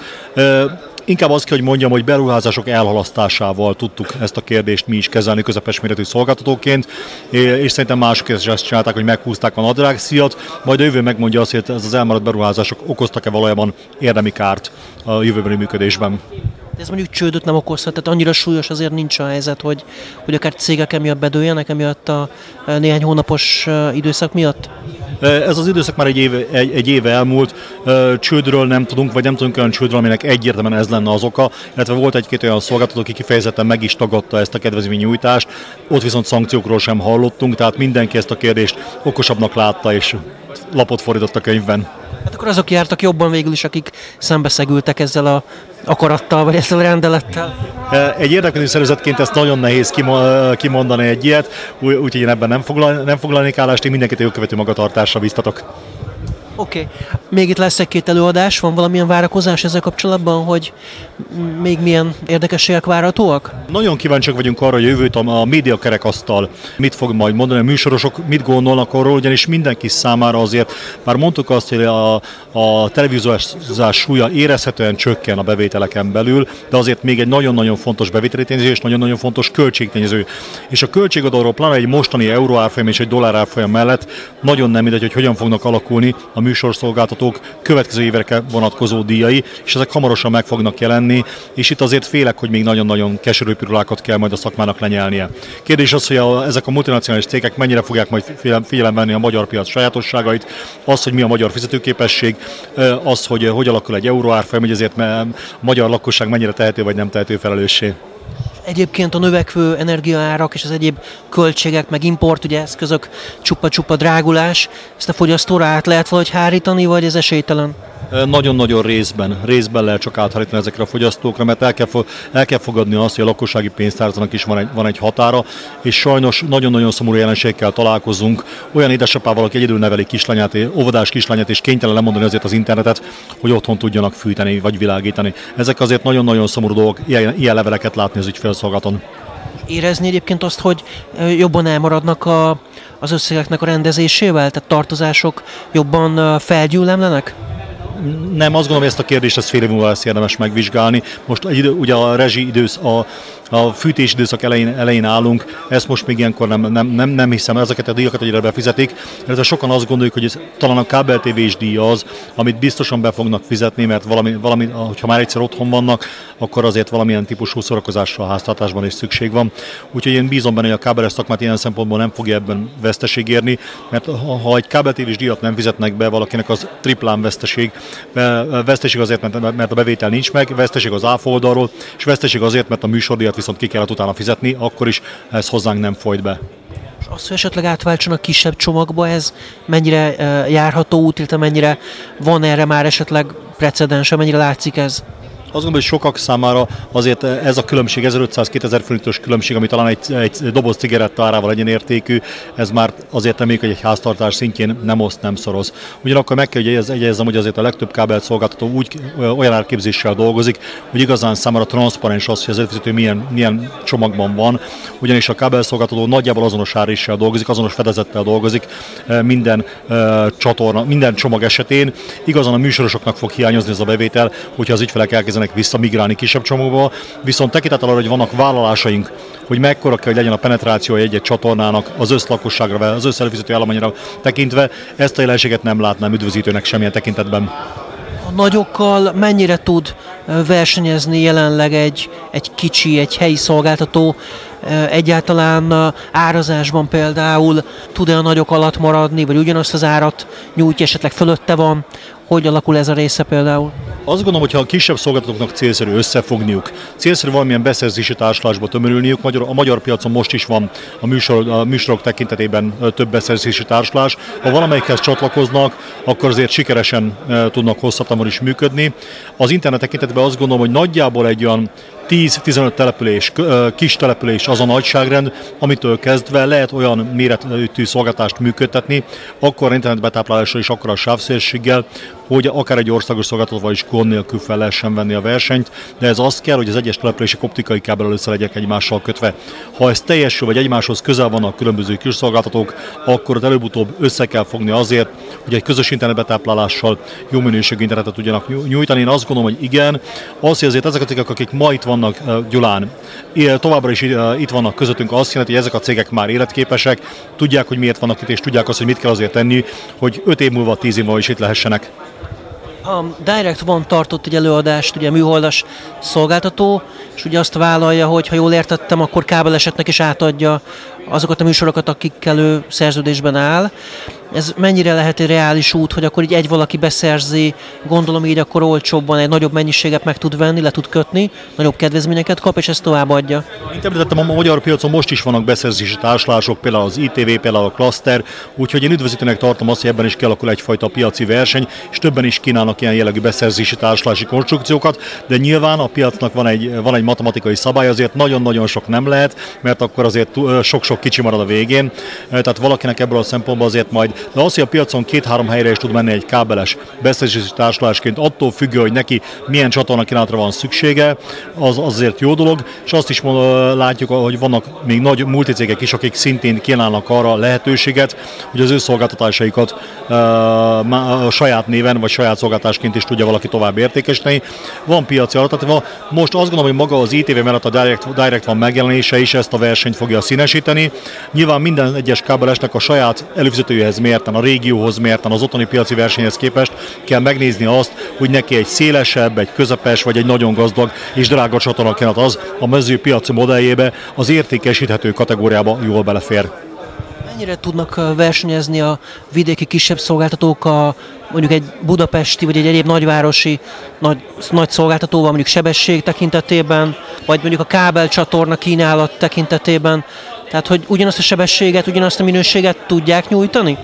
Inkább azt kell, hogy mondjam, hogy beruházások elhalasztásával tudtuk ezt a kérdést mi is kezelni közepes méretű szolgáltatóként, és szerintem mások is ezt csinálták, hogy meghúzták a nadrágszíjat, majd a jövő megmondja azt, hogy ez az elmaradt beruházások okoztak-e valójában érdemi kárt a jövőbeni működésben. De ez mondjuk csődöt nem okozhat, tehát annyira súlyos azért nincs a helyzet, hogy, hogy akár cégek emiatt bedőljenek, emiatt a néhány hónapos időszak miatt? Ez az időszak már egy éve, egy, egy éve elmúlt, csődről nem tudunk, vagy nem tudunk olyan csődről, aminek egyértelműen ez lenne az oka, illetve volt egy-két olyan szolgáltató, aki kifejezetten meg is tagadta ezt a nyújtást, ott viszont szankciókról sem hallottunk, tehát mindenki ezt a kérdést okosabbnak látta, és lapot fordított a könyvben. Hát akkor azok jártak jobban végül is, akik szembeszegültek ezzel a akarattal, vagy ezzel a rendelettel? Egy érdeklődő szervezetként ezt nagyon nehéz kimondani egy ilyet, úgyhogy én ebben nem, foglal, nem foglalnék állást, én mindenkit jogkövető magatartásra biztatok. Oké. Okay. Még itt lesz egy-két előadás, van valamilyen várakozás ezzel kapcsolatban, hogy még milyen érdekességek várhatóak? Nagyon kíváncsiak vagyunk arra, hogy jövőt a média kerekasztal mit fog majd mondani, a műsorosok mit gondolnak arról, ugyanis mindenki számára azért, már mondtuk azt, hogy a, a televíziózás súlya érezhetően csökken a bevételeken belül, de azért még egy nagyon-nagyon fontos bevételi tényező és nagyon-nagyon fontos költségtényező. És a költségadóról, pláne egy mostani euróárfolyam és egy dollárárfolyam mellett nagyon nem mindegy, hogy hogyan fognak alakulni a műsorszolgáltatók következő évekre vonatkozó díjai, és ezek hamarosan meg fognak jelenni, és itt azért félek, hogy még nagyon-nagyon keserű pirulákat kell majd a szakmának lenyelnie. Kérdés az, hogy a, ezek a multinacionális cégek mennyire fogják majd figyelembe venni a magyar piac sajátosságait, az, hogy mi a magyar fizetőképesség, az, hogy hogy alakul egy euróárfolyam, hogy ezért a magyar lakosság mennyire tehető vagy nem tehető felelőssé. Egyébként a növekvő energiaárak és az egyéb költségek, meg import ugye eszközök csupa-csupa drágulás, ezt a fogyasztóra át lehet valahogy hárítani, vagy ez esélytelen? Nagyon-nagyon részben, részben lehet csak áthárítani ezekre a fogyasztókra, mert el kell, el kell fogadni azt, hogy a lakossági pénztárcanak is van egy, van egy határa, és sajnos nagyon-nagyon szomorú jelenségekkel találkozunk. Olyan édesapával, aki egyedül neveli kislányát, óvodás kislányát, és kénytelen lemondani azért az internetet, hogy otthon tudjanak fűteni vagy világítani. Ezek azért nagyon-nagyon szomorú dolgok, ilyen, ilyen leveleket látni az ügyfélszolgálaton. Érezni egyébként azt, hogy jobban elmaradnak a, az összegeknek a rendezésével, tehát tartozások jobban felgyűlemlenek? Nem, azt gondolom, hogy ezt a kérdést ezt fél év múlva lesz érdemes megvizsgálni. Most ugye a rezsi idősz, a, a fűtés időszak elején, elején állunk, ezt most még ilyenkor nem, nem, nem, nem hiszem, ezeket a díjakat egyre befizetik, mert sokan azt gondoljuk, hogy ez, talán a kábel TV-s díj az, amit biztosan be fognak fizetni, mert valami, valami, ha már egyszer otthon vannak, akkor azért valamilyen típusú szórakozásra a háztartásban is szükség van. Úgyhogy én bízom benne, hogy a kábeles szakmát ilyen szempontból nem fogja ebben veszteség érni, mert ha, ha egy kábel TV-s díjat nem fizetnek be valakinek, az triplán veszteség. Veszteség azért, mert, mert a bevétel nincs meg, veszteség az áfa és veszteség azért, mert a műsordíjat viszont ki kellett utána fizetni, akkor is ez hozzánk nem folyt be. És az, hogy esetleg átváltsanak kisebb csomagba, ez mennyire járható út, illetve mennyire van erre már esetleg precedens, mennyire látszik ez? Gondolom, hogy sokak számára azért ez a különbség, 1500-2000 forintos különbség, ami talán egy, egy doboz cigaretta árával legyen értékű, ez már azért nem hogy egy háztartás szintjén nem oszt, nem szoroz. Ugyanakkor meg kell, hogy egyezzem, hogy azért a legtöbb kábelt szolgáltató úgy olyan árképzéssel dolgozik, hogy igazán számára transzparens az, hogy az előfizető milyen, milyen csomagban van, ugyanis a kábelszolgáltató nagyjából azonos áréssel dolgozik, azonos fedezettel dolgozik minden csatorna, minden csomag esetén. Igazán a műsorosoknak fog hiányozni ez a bevétel, hogyha az ügyfelek elkezdenek szeretnének visszamigrálni kisebb csomagba, viszont tekintettel arra, hogy vannak vállalásaink, hogy mekkora kell, hogy legyen a penetráció egy-egy csatornának az összlakosságra, az összelfizető állományra tekintve, ezt a jelenséget nem látnám üdvözítőnek semmilyen tekintetben. A nagyokkal mennyire tud versenyezni jelenleg egy, egy kicsi, egy helyi szolgáltató, egyáltalán árazásban például tud-e a nagyok alatt maradni, vagy ugyanazt az árat nyújtja, esetleg fölötte van, hogy alakul ez a része például? Azt gondolom, hogy ha a kisebb szolgáltatóknak célszerű összefogniuk, célszerű valamilyen beszerzési társulásba tömörülniük, a magyar piacon most is van a, műsor, a műsorok tekintetében több beszerzési társulás. Ha valamelyikhez csatlakoznak, akkor azért sikeresen tudnak hosszabb távon is működni. Az internet tekintetben azt gondolom, hogy nagyjából egy olyan 10-15 település, kis település az a nagyságrend, amitől kezdve lehet olyan méretű szolgáltást működtetni, akkor internetbetáplálással és akkor a sávszélességgel, hogy akár egy országos szolgáltatóval is gond nélkül fel lehessen venni a versenyt, de ez azt kell, hogy az egyes települések optikai kábel össze legyenek egymással kötve. Ha ez teljesül, vagy egymáshoz közel vannak különböző kis szolgáltatók, akkor előbb-utóbb össze kell fogni azért, hogy egy közös internetbetáplálással jó minőségű internetet tudjanak nyújtani. Én azt gondolom, hogy igen, az, hogy azért ezek a akik ma itt vannak Gyulán, továbbra is itt vannak közöttünk, azt jelenti, hogy ezek a cégek már életképesek, tudják, hogy miért vannak itt, és tudják azt, hogy mit kell azért tenni, hogy 5 év múlva, 10 év múlva is itt lehessenek. A Direct One tartott egy előadást, ugye műholdas szolgáltató, és ugye azt vállalja, hogy ha jól értettem, akkor kábelesetnek is átadja azokat a műsorokat, akikkel ő szerződésben áll. Ez mennyire lehet egy reális út, hogy akkor így egy valaki beszerzi, gondolom így akkor olcsóbban egy nagyobb mennyiséget meg tud venni, le tud kötni, nagyobb kedvezményeket kap, és ezt továbbadja. Mint említettem, a magyar piacon most is vannak beszerzési társulások, például az ITV, például a Cluster, úgyhogy én üdvözítőnek tartom azt, hogy ebben is kialakul egyfajta piaci verseny, és többen is kínálnak ilyen jellegű beszerzési társulási konstrukciókat, de nyilván a piacnak van egy, van egy matematikai szabály, azért nagyon-nagyon sok nem lehet, mert akkor azért sok-sok kicsi marad a végén, tehát valakinek ebből a szempontból azért majd de az, hogy a piacon két-három helyre is tud menni egy kábeles beszerzési társulásként, attól függő, hogy neki milyen csatorna kínálatra van szüksége, az azért jó dolog, és azt is látjuk, hogy vannak még nagy multicégek is, akik szintén kínálnak arra lehetőséget, hogy az ő szolgáltatásaikat a saját néven vagy saját szolgáltásként is tudja valaki tovább értékesíteni. Van piaci alatt, tehát most azt gondolom, hogy maga az ITV mellett a Direct, Direct van megjelenése is ezt a versenyt fogja színesíteni. Nyilván minden egyes kábelesnek a saját előfizetőjehez mérten, a régióhoz mérten, az otthoni piaci versenyhez képest kell megnézni azt, hogy neki egy szélesebb, egy közepes vagy egy nagyon gazdag és drága csatornakenat az a mezőpiaci modelljébe az értékesíthető kategóriába jól belefér. Mennyire tudnak versenyezni a vidéki kisebb szolgáltatók a mondjuk egy budapesti vagy egy egyéb nagyvárosi nagy, nagy szolgáltatóval mondjuk sebesség tekintetében, vagy mondjuk a kábelcsatorna kínálat tekintetében? Tehát, hogy ugyanazt a sebességet, ugyanazt a minőséget tudják nyújtani?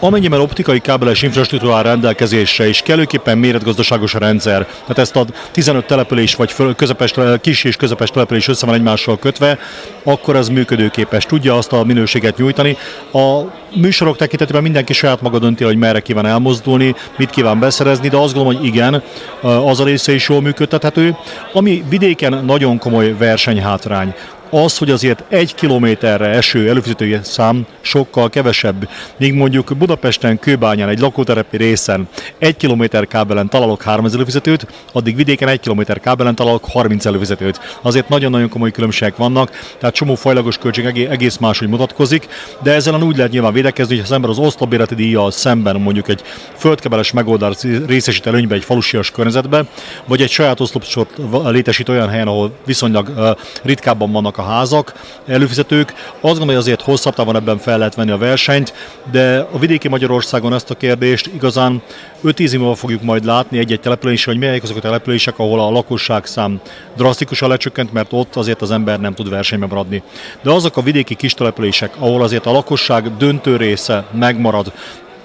Amennyiben optikai kábeles infrastruktúra áll rendelkezésre és kellőképpen méretgazdaságos a rendszer, tehát ezt a 15 település vagy föl, közepes, kis és közepes település össze van egymással kötve, akkor ez működőképes, tudja azt a minőséget nyújtani. A műsorok tekintetében mindenki saját maga dönti, hogy merre kíván elmozdulni, mit kíván beszerezni, de azt gondolom, hogy igen, az a része is jól működtethető. Ami vidéken nagyon komoly versenyhátrány az, hogy azért egy kilométerre eső előfizetői szám sokkal kevesebb. Míg mondjuk Budapesten, Kőbányán, egy lakóterepi részen egy kilométer kábelen találok 3000 előfizetőt, addig vidéken egy kilométer kábelen találok 30 előfizetőt. Azért nagyon-nagyon komoly különbségek vannak, tehát csomó fajlagos költség egész máshogy mutatkozik, de ezzel úgy lehet nyilván védekezni, hogy az ember az oszlopbérleti díjjal szemben mondjuk egy földkebeles megoldás részesít előnybe egy falusias környezetbe, vagy egy saját oszlopsort létesít olyan helyen, ahol viszonylag ritkábban vannak a házak, előfizetők. Azt gondolom, hogy azért hosszabb távon ebben fel lehet venni a versenyt, de a vidéki Magyarországon ezt a kérdést igazán 5-10 évvel fogjuk majd látni egy-egy településen, hogy melyek azok a települések, ahol a lakosság szám drasztikusan lecsökkent, mert ott azért az ember nem tud versenybe maradni. De azok a vidéki kis települések, ahol azért a lakosság döntő része megmarad,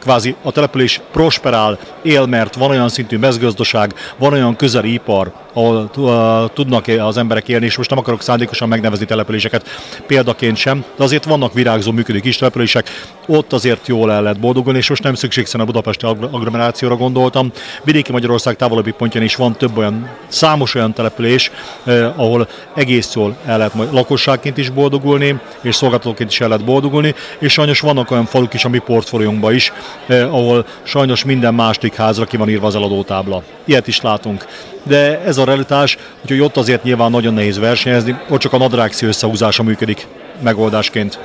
kvázi a település prosperál, él, mert van olyan szintű mezgazdaság, van olyan közeli ipar, ahol uh, tudnak az emberek élni, és most nem akarok szándékosan megnevezni településeket példaként sem, de azért vannak virágzó működő kis települések, ott azért jól el lehet boldogulni, és most nem szükségszerűen a budapesti agglomerációra gondoltam. Vidéki Magyarország távolabbi pontján is van több olyan, számos olyan település, eh, ahol egész jól el lehet majd lakosságként is boldogulni, és szolgáltatóként is el lehet boldogulni, és sajnos vannak olyan faluk is a mi portfóliónkban is, eh, ahol sajnos minden második házra ki van írva az eladótábla. Ilyet is látunk. De ez a realitás, úgyhogy ott azért nyilván nagyon nehéz versenyezni, ott csak a nadrágszi összehúzása működik megoldásként.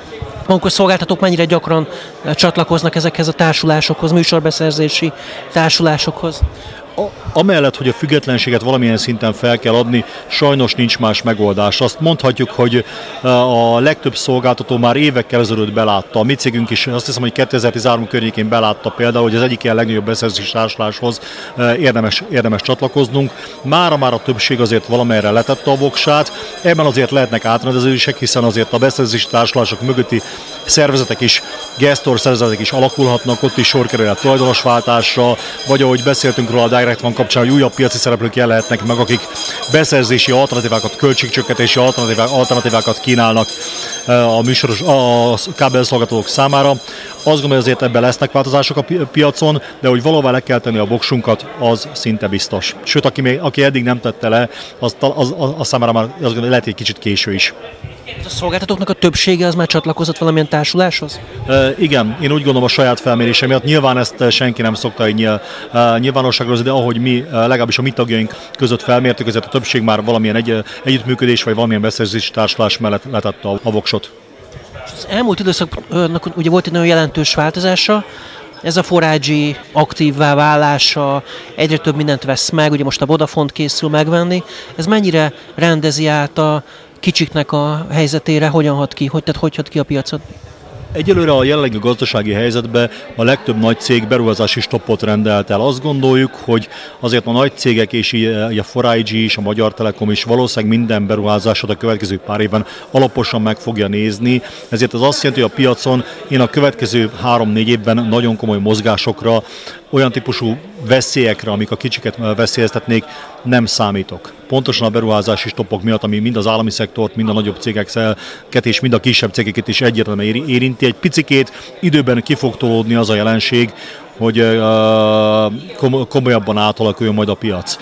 A szolgáltatók mennyire gyakran csatlakoznak ezekhez a társulásokhoz, műsorbeszerzési társulásokhoz? Amellett, hogy a függetlenséget valamilyen szinten fel kell adni, sajnos nincs más megoldás. Azt mondhatjuk, hogy a legtöbb szolgáltató már évekkel ezelőtt belátta. A mi cégünk is azt hiszem, hogy 2013 környékén belátta például, hogy az egyik ilyen legnagyobb beszerzési társuláshoz érdemes, érdemes csatlakoznunk. Mára már a többség azért valamelyre letette a voksát. Ebben azért lehetnek átrendezések, hiszen azért a beszerzési társulások mögötti szervezetek is, gestor szervezetek is alakulhatnak, ott is sor kerül a tulajdonosváltásra, vagy ahogy beszéltünk róla a Direct One kapcsán, hogy újabb piaci szereplők jelenhetnek meg, akik beszerzési alternatívákat, költségcsökkentési alternatívákat kínálnak a műsoros, a kábelszolgáltatók számára. Azt gondolom, hogy azért ebben lesznek változások a piacon, de hogy valóban le kell tenni a boksunkat, az szinte biztos. Sőt, aki, még, aki eddig nem tette le, az, az, az, az számára már azt gondolom, lehet egy kicsit késő is. A szolgáltatóknak a többsége az már csatlakozott valamilyen társuláshoz? E, igen, én úgy gondolom a saját felmérésem miatt. Nyilván ezt senki nem szokta így nyilvánosságra de ahogy mi, legalábbis a mi tagjaink között felmértük, ezért a többség már valamilyen egy, együttműködés vagy valamilyen beszerzési társulás mellett letette a, a voksot. Az elmúlt időszaknak ugye volt egy nagyon jelentős változása, ez a forágyi aktívvá válása, egyre több mindent vesz meg, ugye most a Vodafont készül megvenni, ez mennyire rendezi át a kicsiknek a helyzetére, hogyan hat ki, hogy, tehát hogy hat ki a piacot? Egyelőre a jelenlegi gazdasági helyzetben a legtöbb nagy cég beruházási stoppot rendelt el. Azt gondoljuk, hogy azért a nagy cégek és a 4 is, a Magyar Telekom is valószínűleg minden beruházásot a következő pár évben alaposan meg fogja nézni. Ezért az azt jelenti, hogy a piacon én a következő három-négy évben nagyon komoly mozgásokra, olyan típusú veszélyekre, amik a kicsiket veszélyeztetnék, nem számítok. Pontosan a beruházási stoppok miatt, ami mind az állami szektort, mind a nagyobb cégeket és mind a kisebb cégeket is egyértelműen érinti. Egy picikét időben ki fog tolódni az a jelenség, hogy komolyabban átalakuljon majd a piac.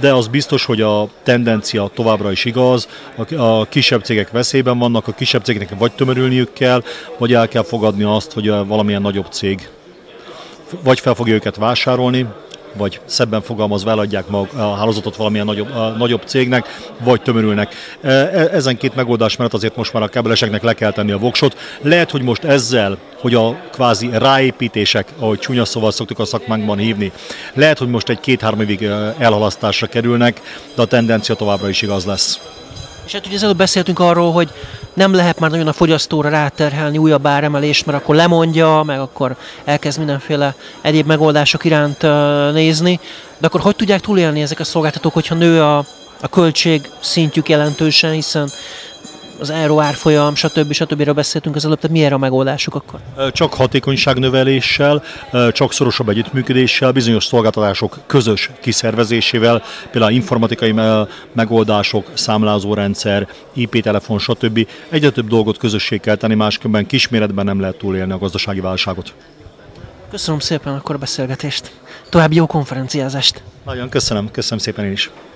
De az biztos, hogy a tendencia továbbra is igaz, a kisebb cégek veszélyben vannak, a kisebb cégeknek vagy tömörülniük kell, vagy el kell fogadni azt, hogy valamilyen nagyobb cég vagy fel fogja őket vásárolni, vagy szebben fogalmazva eladják mag a hálózatot valamilyen nagyobb, a nagyobb cégnek, vagy tömörülnek. E, e, ezen két megoldás mellett azért most már a kábeleseknek le kell tenni a voksot. Lehet, hogy most ezzel, hogy a kvázi ráépítések, ahogy csúnya szóval szoktuk a szakmánkban hívni, lehet, hogy most egy két-három évig e, elhalasztásra kerülnek, de a tendencia továbbra is igaz lesz. És hát ugye az előbb beszéltünk arról, hogy nem lehet már nagyon a fogyasztóra ráterhelni újabb áremelést, mert akkor lemondja, meg akkor elkezd mindenféle egyéb megoldások iránt nézni. De akkor hogy tudják túlélni ezek a szolgáltatók, hogyha nő a, a költség szintjük jelentősen, hiszen az euró árfolyam, stb. stb. beszéltünk az előbb, tehát milyen a megoldásuk akkor? Csak hatékonyságnöveléssel, csak szorosabb együttműködéssel, bizonyos szolgáltatások közös kiszervezésével, például informatikai megoldások, számlázórendszer, IP-telefon, stb. Egyre több dolgot közösség kell tenni, máskülönben kisméretben nem lehet túlélni a gazdasági válságot. Köszönöm szépen akkor a beszélgetést. További jó konferenciázást. Nagyon köszönöm, köszönöm szépen én is.